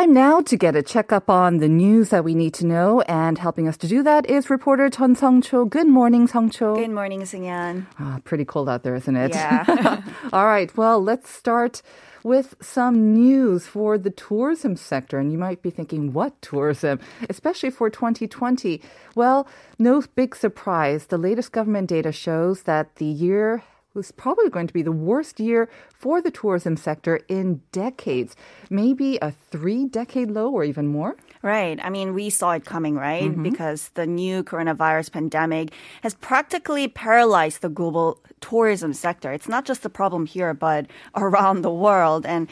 Time now to get a checkup on the news that we need to know, and helping us to do that is reporter Chun Song Cho. Good morning, Song Cho. Good morning, Sungyeon. Ah, pretty cold out there, isn't it? Yeah. All right. Well, let's start with some news for the tourism sector. And you might be thinking, what tourism? Especially for 2020. Well, no big surprise. The latest government data shows that the year was probably going to be the worst year for the tourism sector in decades. Maybe a three decade low or even more. Right. I mean, we saw it coming, right? Mm-hmm. Because the new coronavirus pandemic has practically paralyzed the global tourism sector. It's not just a problem here, but around the world. And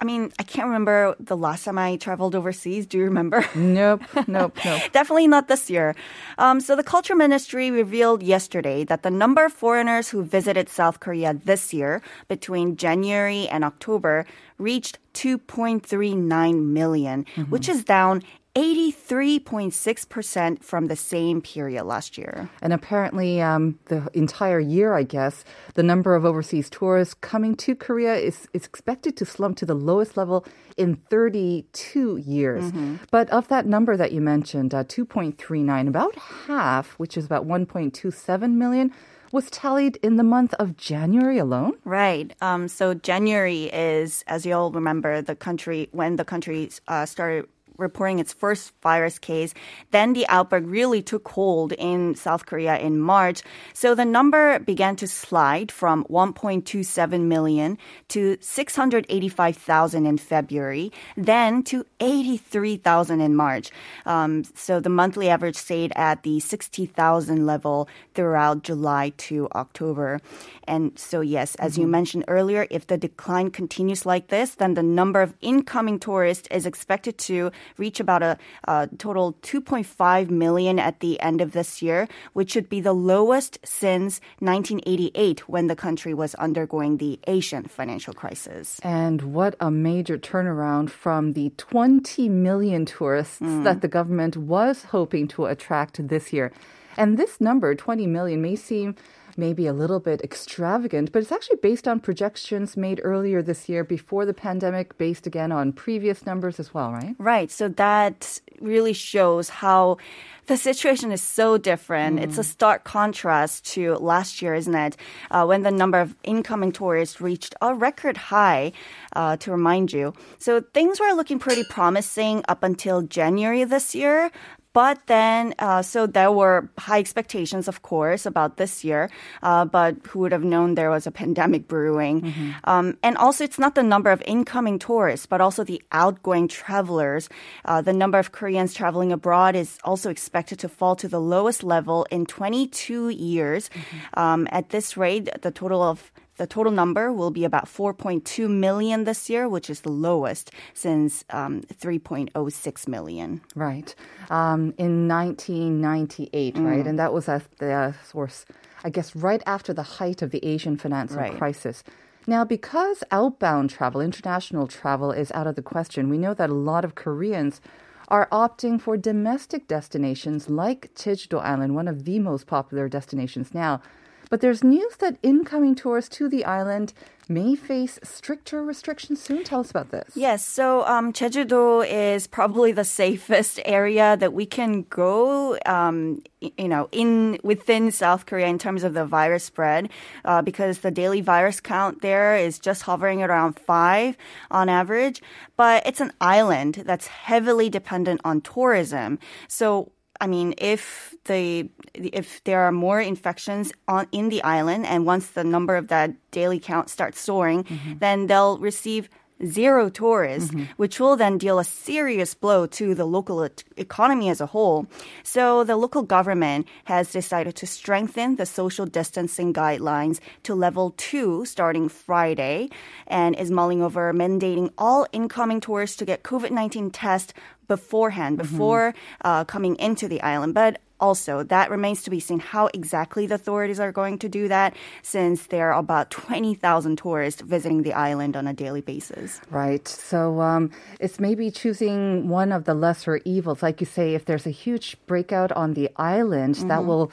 I mean, I can't remember the last time I traveled overseas. Do you remember? Nope, nope, nope. Definitely not this year. Um, so the Culture Ministry revealed yesterday that the number of foreigners who visited South Korea this year between January and October reached 2.39 million, which is down 83.6% from the same period last year. And apparently, um, the entire year, I guess, the number of overseas tourists coming to Korea is, is expected to slump to the lowest level in 32 years. But of that number that you mentioned, uh, 2.39, about half, which is about 1.27 million, was tallied in the month of January alone. Right. Um, so January is, as you all remember, the country when the country uh, started reporting its first virus case. Then the outbreak really took hold in South Korea in March. So the number began to slide from 1.27 million to 685,000 in February, then to 83,000 in March. Um, so the monthly average stayed at the 60,000 level throughout July to October. And so, yes, as you mentioned earlier, if the decline continues like this, then the number of incoming tourists is expected to reach about a, a total 2.5 million at the end of this year, which should be the lowest since 1988 when the country was undergoing the Asian financial crisis. And what a major turnaround from the 20 million tourists hmm. that the government was hoping to attract this year. And this number, 20 million, may seem maybe a little bit extravagant, but it's actually based on projections made earlier this year before the pandemic, based again on previous numbers as well, right? Right. So that really shows how the situation is so different. It's a stark contrast to last year, isn't it? Uh, when the number of incoming tourists reached a record high, uh, to remind you. So things were looking pretty promising up until January this year. But then, uh, so there were high expectations, of course, about this year. Uh, but who would have known there was a pandemic brewing? Um, and also, it's not the number of incoming tourists, but also the outgoing travelers. Uh, the number of Koreans traveling abroad is also expected to fall to the lowest level in 22 years. Um, at this rate, the total of the total number will be about 4.2 million this year, which is the lowest since um, 3.06 million. Right. Um, in 1998, right? And that was at the source, I guess, right after the height of the Asian financial Right. crisis. Now, because outbound travel, international travel is out of the question, we know that a lot of Koreans are opting for domestic destinations like Jeju-do Island, one of the most popular destinations now. But there's news that incoming tourists to the island may face stricter restrictions soon. Tell us about this. Yes, so um, Jeju-do is probably the safest area that we can go, um, you know, in within South Korea in terms of the virus spread, uh, because the daily virus count there is just hovering around five on average. But it's an island that's heavily dependent on tourism, so. I mean, if the if there are more infections on in the island, and once the number of that daily count starts soaring, mm-hmm. then they'll receive zero tourists, mm-hmm. which will then deal a serious blow to the local e- economy as a whole. So the local government has decided to strengthen the social distancing guidelines to level two starting Friday and is mulling over mandating all incoming tourists to get COVID-19 test beforehand, before uh, coming into the island. But also, that remains to be seen how exactly the authorities are going to do that since there are about 20,000 tourists visiting the island on a daily basis. Right. So um, it's maybe choosing one of the lesser evils. Like you say, if there's a huge breakout on the island, that will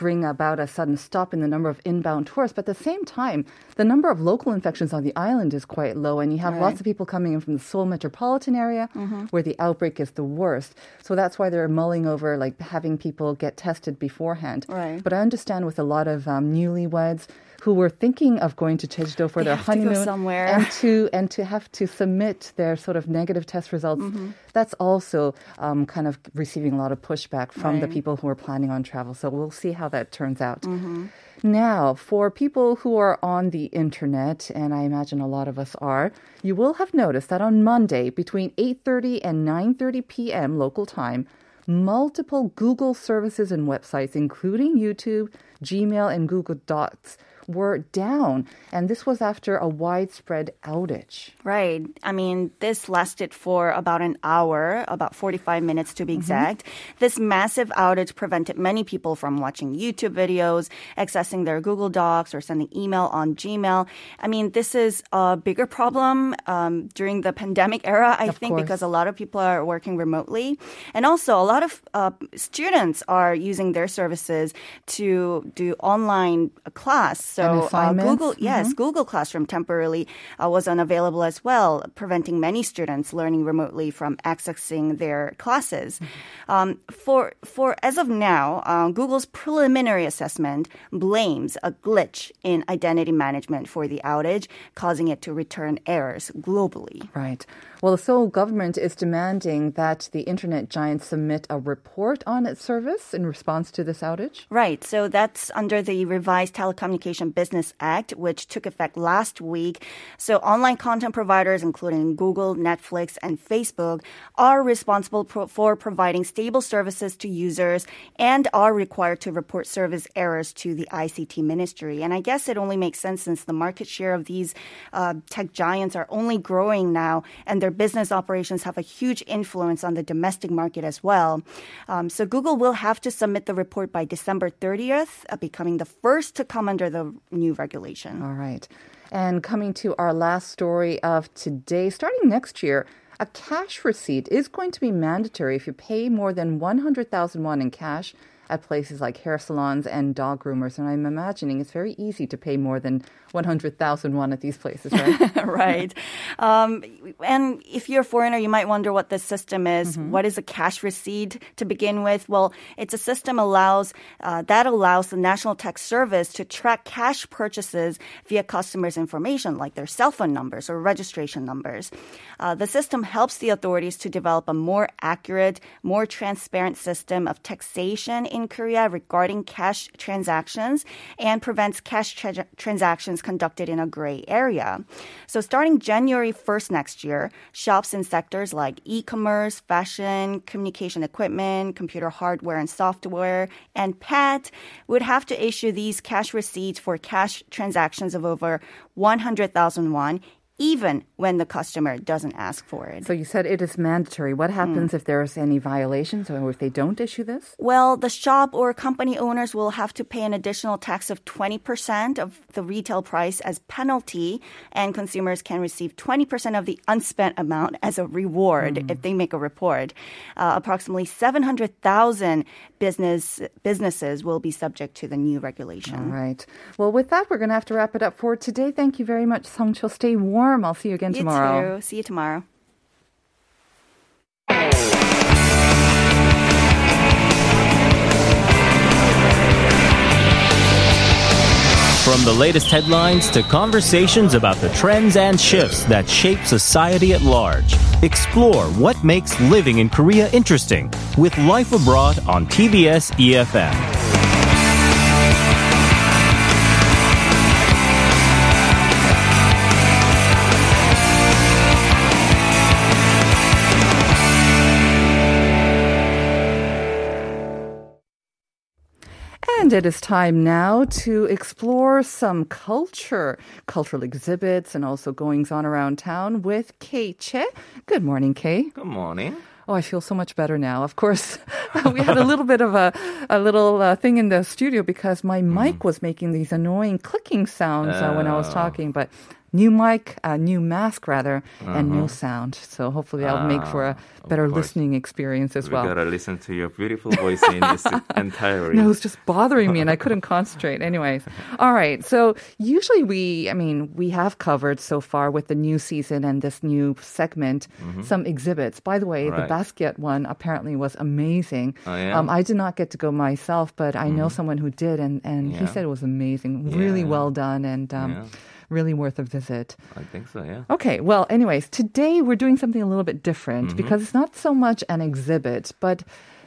bring about a sudden stop in the number of inbound tourists. But at the same time, the number of local infections on the island is quite low, and you have lots of people coming in from the Seoul metropolitan area where the outbreak is the worst. So that's why they're mulling over like having people get tested beforehand. Right. But I understand with a lot of um, newlyweds who were thinking of going to Jeju-do for They their to honeymoon somewhere. and to and to have to submit their sort of negative test results. Mm-hmm. That's also um, kind of receiving a lot of pushback from the people who are planning on travel. So we'll see how that turns out. Mm-hmm. Now, for people who are on the internet, and I imagine a lot of us are, you will have noticed that on Monday between 8:30 and 9:30 p.m. local time, multiple Google services and websites, including YouTube, Gmail, and Google Docs, were down. And this was after a widespread outage. Right. I mean, this lasted for about an hour, about 45 minutes to be exact. This massive outage prevented many people from watching YouTube videos, accessing their Google Docs, or sending email on Gmail. I mean, this is a bigger problem um, during the pandemic era, I Of think, course. because a lot of people are working remotely. And also, a lot of uh, students are using their services to do online class. So, uh. Google, yes, Google Classroom temporarily uh, was unavailable as well, preventing many students learning remotely from accessing their classes. Um, for for as of now, uh, Google's preliminary assessment blames a glitch in identity management for the outage, causing it to return errors globally. Right. Well, the Seoul government is demanding that the internet giant submit a report on its service in response to this outage. Right. So that's under the revised Telecommunication Business Act, which took effect last week. So online content providers, including Google, Netflix, and Facebook, are responsible pro- for providing stable services to users and are required to report service errors to the ICT ministry. And I guess it only makes sense since the market share of these uh, tech giants are only growing now, and their business operations have a huge influence on the domestic market as well. Um, so Google will have to submit the report by December 30th, uh, becoming the first to come under the new regulation. All right. And coming to our last story of today, starting next year, a cash receipt is going to be mandatory if you pay more than 100,000 won in cash at places like hair salons and dog groomers. And I'm imagining it's very easy to pay more than 100,000 won at these places, right? right. Um, and if you're a foreigner, you might wonder what this system is. What is a cash receipt to begin with? Well, it's a system allows uh, that allows the National Tax Service to track cash purchases via customers' information, like their cell phone numbers or registration numbers. Uh, the system helps the authorities to develop a more accurate, more transparent system of taxation in Korea regarding cash transactions and prevents cash tra- transactions conducted in a gray area. So starting January 1st next year, shops in sectors like e-commerce, fashion, communication equipment, computer hardware and software, and pet would have to issue these cash receipts for cash transactions of over 100,000 won even when the customer doesn't ask for it. so you said it is mandatory. What happens if there's any violations or if they don't issue this? Well, the shop or company owners will have to pay an additional tax of 20% of the retail price as penalty, and consumers can receive 20% of the unspent amount as a reward if they make a report. Uh, approximately 700,000 business businesses will be subject to the new regulation. All right. Well, with that, we're going to have to wrap it up for today. Thank you very much, Song Chil. Stay warm. I'll see you again You tomorrow. too. See you tomorrow. From the latest headlines to conversations about the trends and shifts that shape society at large, explore what makes living in Korea interesting with Life Abroad on TBS EFM. And it is time now to explore some culture, cultural exhibits, and also goings on around town with Kay Che. Good morning, Kay. Good morning. Oh, I feel so much better now. Of course, we had a little bit of a, a little uh, thing in the studio because my mic was making these annoying clicking sounds uh, when I was Oh. talking, but new mic, uh, new mask rather, and new sound. So hopefully that'll make for a Ah, better listening experience as We well. gotta listen to your beautiful voice in its entirety. No, it was just bothering me and I couldn't concentrate. Anyways, all right. So usually we, I mean, we have covered so far with the new season and this new segment some exhibits. By the way, the Mm-hmm. Basquiat one apparently was amazing. Oh, yeah? um, I did not get to go myself, but I know someone who did, and, and he said it was amazing, really well done, and um, Yeah. Really worth a visit. I think so, yeah. Okay, well, anyways, today we're doing something a little bit different Mm-hmm. because it's not so much an exhibit, but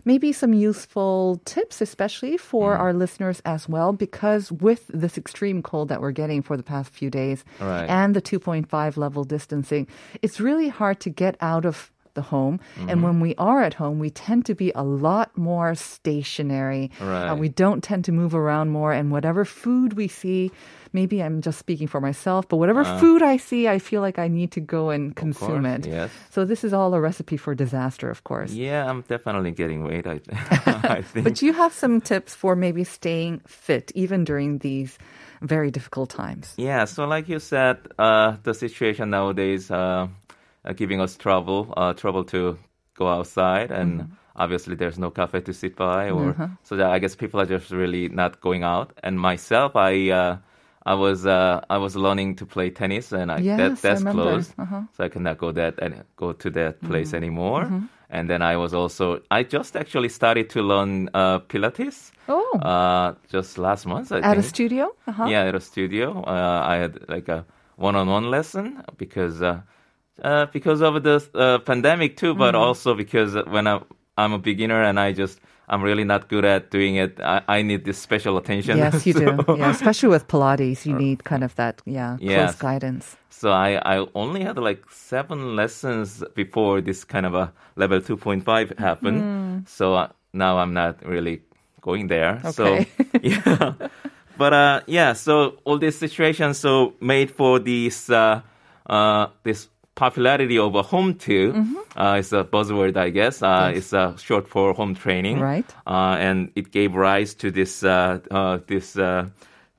maybe some useful tips, especially for Mm. our listeners as well, because with this extreme cold that we're getting for the past few days Right. and the 2.5 level distancing, it's really hard to get out of the home. Mm-hmm. And when we are at home, we tend to be a lot more stationary. Uh, Right. we don't tend to move around more. And whatever food we see, maybe I'm just speaking for myself, but whatever food I see, I feel like I need to go and consume Uh. course, it. yes. So this is all a recipe for disaster, of course. Yeah, I'm definitely getting weight, I, I think. But you have some tips for maybe staying fit even during these very difficult times. Yeah, so like you said, uh, the situation nowadays uh, uh, giving us trouble, uh, trouble to go outside, and Mm-hmm. obviously there's no cafe to sit by, or Uh-huh. so that I guess people are just really not going out. And myself, I uh, I was uh, I was learning to play tennis, and I, Yes, that that's remember. closed, Uh-huh. so I cannot go that and go to that place Mm-hmm. anymore. And then I was also I just actually started to learn uh, Pilates. Oh. Uh, just last month, I At a studio? Uh-huh. Yeah, at a studio. Uh, I had like a one-on-one lesson because uh, because of the uh, pandemic too, but Mm-hmm. also because when I, I'm a beginner and I just I'm really not good at doing it. I, I need this special attention. Yes, you do. Yeah, especially with Pilates, you need kind of that, yeah, close guidance. So I, I only had like seven lessons before this kind of a level 2.5 happened. Hmm. So uh, now I'm not really going there. Okay. So yeah, but uh, yeah. So all these situations so made for this uh, uh, this popularity of a home too. Uh, it's a buzzword, I guess. Uh, Mm-hmm. Yes. It's uh, short for home training, Right. Uh, and it gave rise to this uh, uh, this. Uh,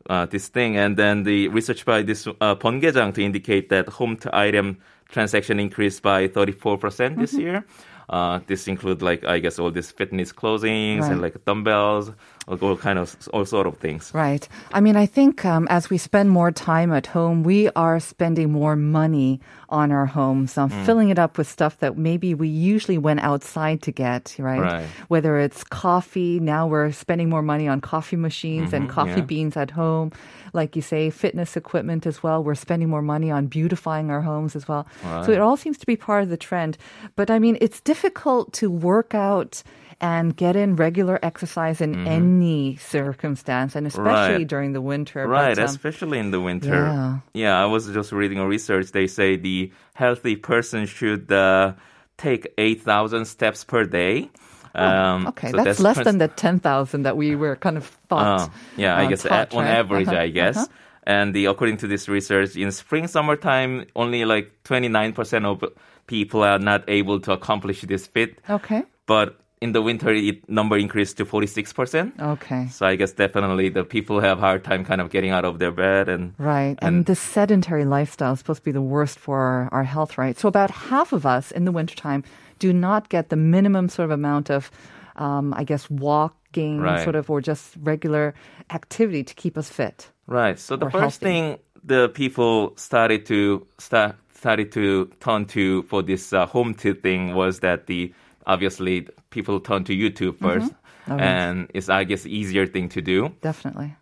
uh, this thing, and then the research by this uh, 번개장 to indicate that home to item transaction increased by 34% percent this Mm-hmm. year. Uh, this include like I guess all these fitness clothings Right. and like dumbbells, all, all kind of all sort of things. Right. I mean, I think um, as we spend more time at home, we are spending more money on our homes, um, Mm. filling it up with stuff that maybe we usually went outside to get, right? Right. Whether it's coffee, now we're spending more money on coffee machines and coffee Mm-hmm. yeah. beans at home. Like you say, fitness equipment as well. We're spending more money on beautifying our homes as well. So it all seems to be part of the trend. But I mean, it's difficult to work out and get in regular exercise in any circumstance, and especially Mm-hmm. Right. during the winter. Right, But, um, especially in the winter. Yeah. yeah, I was just reading a research. They say the healthy person should uh, take 8,000 steps per day. Um, Oh, okay, so that's, less trans- than the 10,000 that we were kind of thought. Oh, yeah, I uh, guess taught, on right? average, Uh-huh, I guess. uh-huh. And the according to this research, in spring, summertime, only like 29% of people are not able to accomplish this fit. Okay. But in the winter, it number increased to 46%. Okay. So I guess definitely the people have hard time kind of getting out of their bed and Right. And, the sedentary lifestyle is supposed to be the worst for our, our health, right? So about half of us in the wintertime do not get the minimum sort of amount of, um, I guess, walking Right. sort of, or just regular activity to keep us fit. Right. So the first healthy. thing the people started to start started to turn to for this uh, home to thing was that the obviously people turn to YouTube 1st Oh, yes. and it's I guess easier thing to do. Definitely.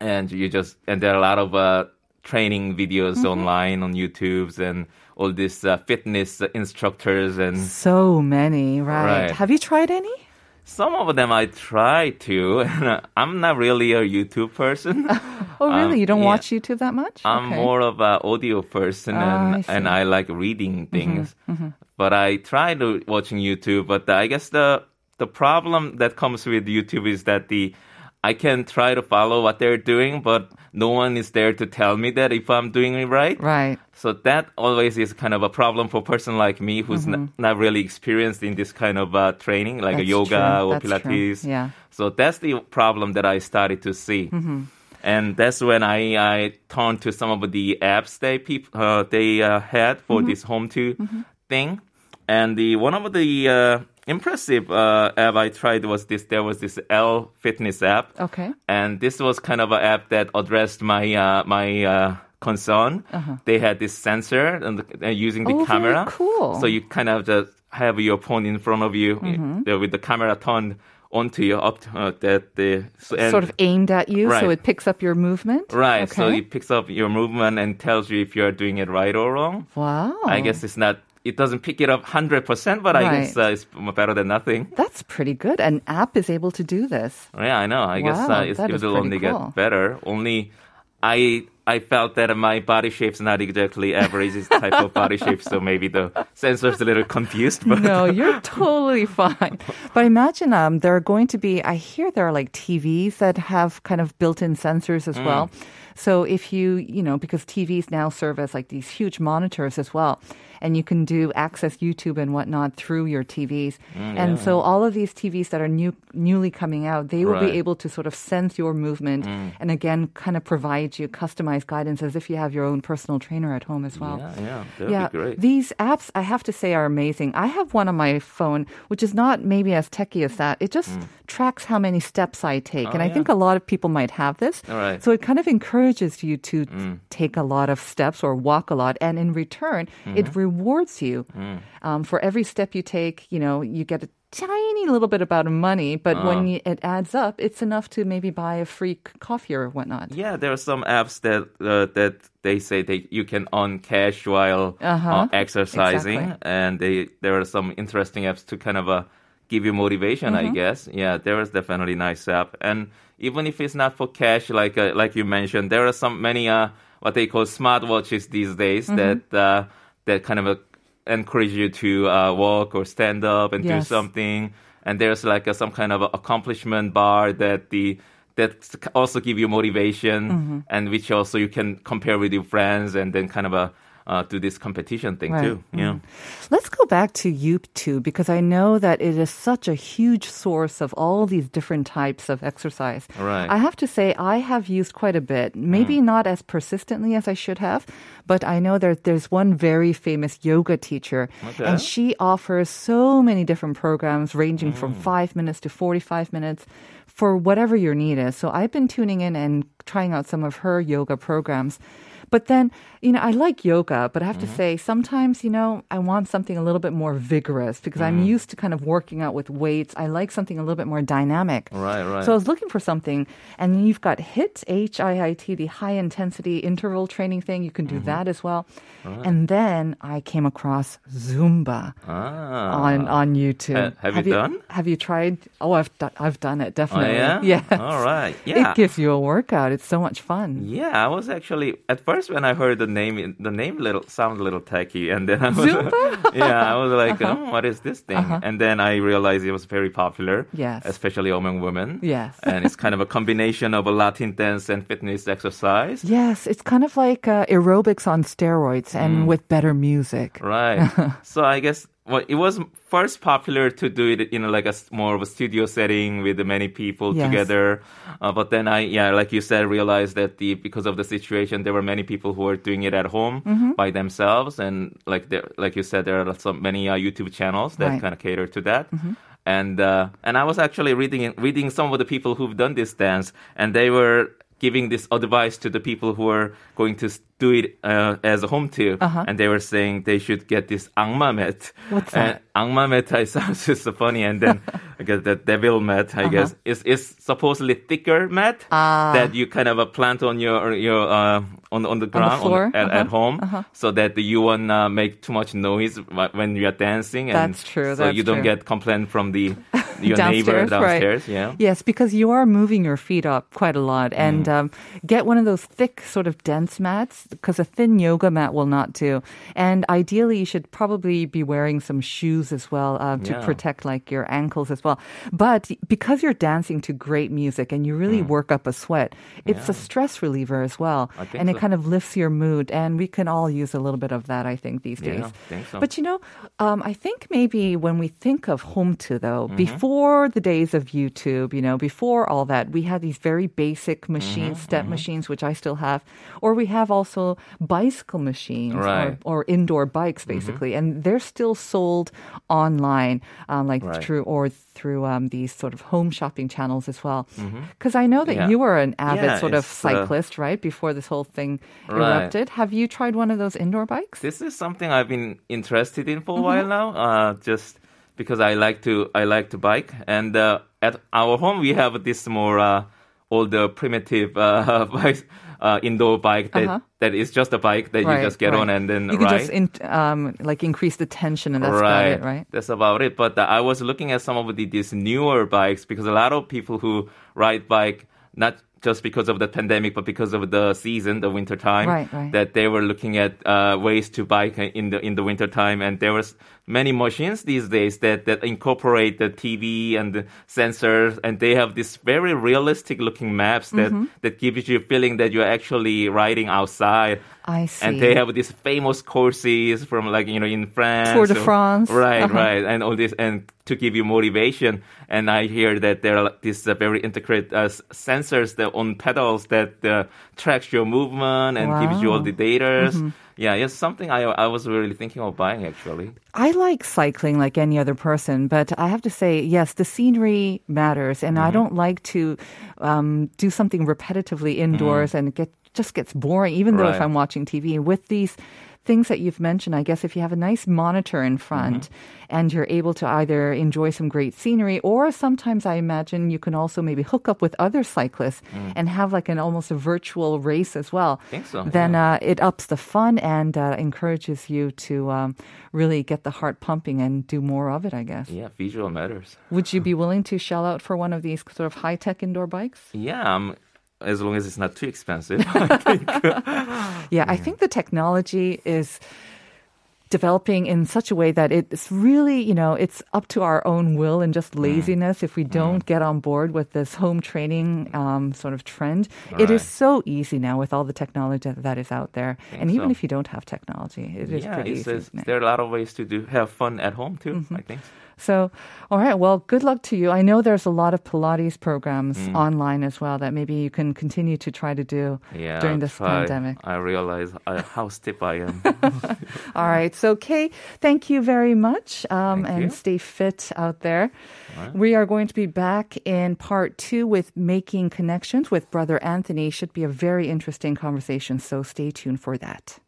And you just and there are a lot of uh, training videos Mm-hmm. online on YouTube's and all these uh, fitness instructors and So many, right. Right. Have you tried any? Some of them I try to. Uh, I'm not really a YouTube person. Oh, really? Um, you don't yeah. watch YouTube that much? I'm Okay. more of an audio person, Ah, and see. and I like reading things. But I try to watching YouTube. But I guess the the problem that comes with YouTube is that the I can try to follow what they're doing, but no one is there to tell me that if I'm doing it right. Right. So that always is kind of a problem for a person like me who's n- not really experienced in this kind of uh, training, like a yoga true. or That's true. Pilates. Yeah. So that's the problem that I started to see. Mm-hmm. And that's when I, I turned to some of the apps they peop, uh, they uh, had for Mm-hmm. this home to thing. And the one of the uh, impressive uh, app I tried was this. There was this L Fitness app. Okay. And this was kind of an app that addressed my uh, my uh, concern. They had this sensor and uh, using the Uh-huh. Oh, camera. cool. So you kind of just have your phone in front of you Mm-hmm. uh, with the camera turned onto you up to, uh, that the so, and- sort of aimed at you, so it picks up your movement. right. So it picks up your movement and tells you if you are doing it right or wrong. wow. I guess it's not. It doesn't pick it up hundred percent, but I guess uh, it's better than nothing. That's pretty good. An app is able to do this. Yeah, I know. I guess Wow, uh, it's, that it will only cool. get better. Only I I felt that my body shape's not exactly average type of body shape, so maybe the sensor's a little confused. But No, you're totally fine. But imagine um, there are going to be, I hear there are like TVs that have kind of built in sensors as mm. well. So if you, you know, because TVs now serve as like these huge monitors as well. And you can do access YouTube and whatnot through your TVs. Mm, and so all of these TVs that are new, newly coming out, they will Right. be able to sort of sense your movement mm. and again kind of provide you customized guidance as if you have your own personal trainer at home as well yeah, yeah, that would be great. these apps, I have to say, are amazing. I have one on my phone, which is not maybe as techy as that. It just tracks how many steps I take. and I Mm. Oh, yeah. think a lot of people might have this. All right. Mm. So it kind of encourages you to take a lot of steps or walk a lot. And in return, it Mm-hmm. rewards you. Mm. Um, for every step you take, you know, you get a tiny little bit about money, but Uh-huh. when you, it adds up, it's enough to maybe buy a free coffee or whatnot. Yeah, there are some apps that uh, that they say that you can earn cash while Uh-huh. uh, exercising, Exactly. and they there are some interesting apps to kind of uh, give you motivation. Mm-hmm. I guess. Yeah, there is definitely nice app, and even if it's not for cash, like uh, like you mentioned, there are some many uh, what they call smartwatches these days Mm-hmm. that uh, that kind of uh, encourage you to uh, walk or stand up and do something. And there's like a, some kind of accomplishment bar that the that also give you motivation Mm-hmm. and which also you can compare with your friends and then kind of a uh, do this competition thing Right. too. Mm-hmm. Yeah. Let's go back to YouTube because I know that it is such a huge source of all these different types of exercise. Right. I have to say, I have used quite a bit. Maybe mm. not as persistently as I should have, but I know that there's one very famous yoga teacher, Okay. and she offers so many different programs ranging from mm. five minutes to 45 minutes for whatever your need is. So I've been tuning in and trying out some of her yoga programs. But then, you know, I like yoga, but I have to mm-hmm. say, sometimes, you know, I want something a little bit more vigorous because I'm mm-hmm. used to kind of working out with weights. I like something a little bit more dynamic. Right, right. So I was looking for something, and you've got HIIT, H I I T, the high intensity interval training thing. You can do mm-hmm. that as well. Right. And then I came across Zumba Ah. on on YouTube. Ha- have you done? Have you tried? Oh, I've done. I've done it definitely. Oh, definitely. yeah. Yes. All right. Yeah. It gives you a workout. It's so much fun. Yeah, I was actually at first when I heard the name, the name little sounded a little tacky, and then I was, yeah, I was like, Uh-huh. oh, what is this thing? And then I realized it was very popular, Yes. especially among women. Yes. and it's kind of a combination of a Latin dance and fitness exercise. Yes, it's kind of like uh, aerobics on steroids Mm. and with better music. Right. so I guess well, it was first popular to do it in like a more of a studio setting with many people Yes. together. Uh, but then I, yeah, like you said, realized that the because of the situation, there were many people who were doing it at home Mm-hmm. by themselves, and like there, like you said, there are so many uh, YouTube channels that Right. Mm-hmm. kind of cater to that. And uh, and I was actually reading reading some of the people who've done this dance, and they were giving this advice to the people who are going to do it uh, as a home too, and they were saying they should get this angma mat. Uh-huh. What's and that? angma mat I sounds just so funny, and then I guess the devil mat Uh-huh. I guess is is supposedly thicker mat Ah. that you kind of uh, plant on your your uh, on on the ground floor? at, Uh-huh. at home, so that you won't uh, make too much noise when you are dancing. And That's true, So that's you don't true. get complaint from the your neighbor downstairs. right. Yeah. Yes, because you are moving your feet up quite a lot. And Mm. um, get one of those thick, sort of dense mats because a thin yoga mat will not do. And ideally, you should probably be wearing some shoes as well uh, to Yeah. protect like your ankles as well. But because you're dancing to great music and you really work up a sweat, it's a stress reliever as well. Mm. And it kind of lifts your mood. And we can all use a little bit of that, I think, these Yeah, days. Think so. But you know, um, I think maybe when we think of home to though, Mm-hmm. before the days of YouTube, you know, before all that, we had these very basic machines, Mm-hmm, step machines, which I still have, or we have also bicycle machines Right. Mm-hmm. or, or indoor bikes, basically, and they're still sold online, um, like Right. through or through um, these sort of home shopping channels as well. Because I know that Mm-hmm. Yeah. you were an avid Yeah, sort of uh, cyclist, right? Before this whole thing Right. erupted, have you tried one of those indoor bikes? This is something I've been interested in for a Mm-hmm. while now. Uh, just because I like to I like to bike, and uh, at our home we have this more uh, the primitive uh, bike, uh, indoor bike that, Uh-huh. that is just a bike that you just get on and then you can ride. just in, um, like increase the tension and that's about it, right? That's about it. But uh, I was looking at some of the, these newer bikes because a lot of people who ride bike, not just because of the pandemic, but because of the season, the winter time, Right, right. that they were looking at uh, ways to bike in the in the winter time, and there was many machines these days that that incorporate the TV and the sensors, and they have this very realistic looking maps that Mm-hmm. that gives you a feeling that you're actually riding outside. I see. And they have these famous courses from like you know in France, Tour de or- France. right, Uh-huh. right, and all this, and to give you motivation. And I hear that there are these uh, very intricate uh, sensors that on pedals that uh, tracks your movement and gives you all the data. Mm-hmm. Yeah, it's something I I was really thinking of buying actually. I like cycling like any other person, but I have to say, yes, the scenery matters, and I Mm-hmm. don't like to um, do something repetitively indoors and it get just gets boring. Even though if Mm-hmm. I'm watching TV, with these things that you've mentioned, I guess if you have a nice monitor in front Mm-hmm. and you're able to either enjoy some great scenery, or sometimes I imagine you can also maybe hook up with other cyclists and have like an almost a virtual race as well. Mm. think so, Then yeah. uh, it ups the fun and uh, encourages you to um, really get the heart pumping and do more of it, I guess. Yeah, visual matters. Would you be willing to shell out for one of these sort of high tech indoor bikes? Yeah, um, as long as it's not too expensive. Yeah, I think the technology is developing in such a way that it's really, you know, it's up to our own will and just laziness if we don't get on board with this home training um, sort of trend. It is Right. so easy now with all the technology that- is out there. And even so. if you don't have technology, it is yeah, pretty easy. there are a lot of ways to do have fun at home too. Mm-hmm. I think. So, all right. Well, good luck to you. I know there's a lot of Pilates programs Mm. online as well that maybe you can continue to try to do Yeah, during this pandemic. I realize uh, how stiff I am. All right. So, Kay, thank you very much. Um, and you. stay fit out there. We are going to be back in part two with Making Connections with Brother Anthony. Should be a very interesting conversation. So, stay tuned for that.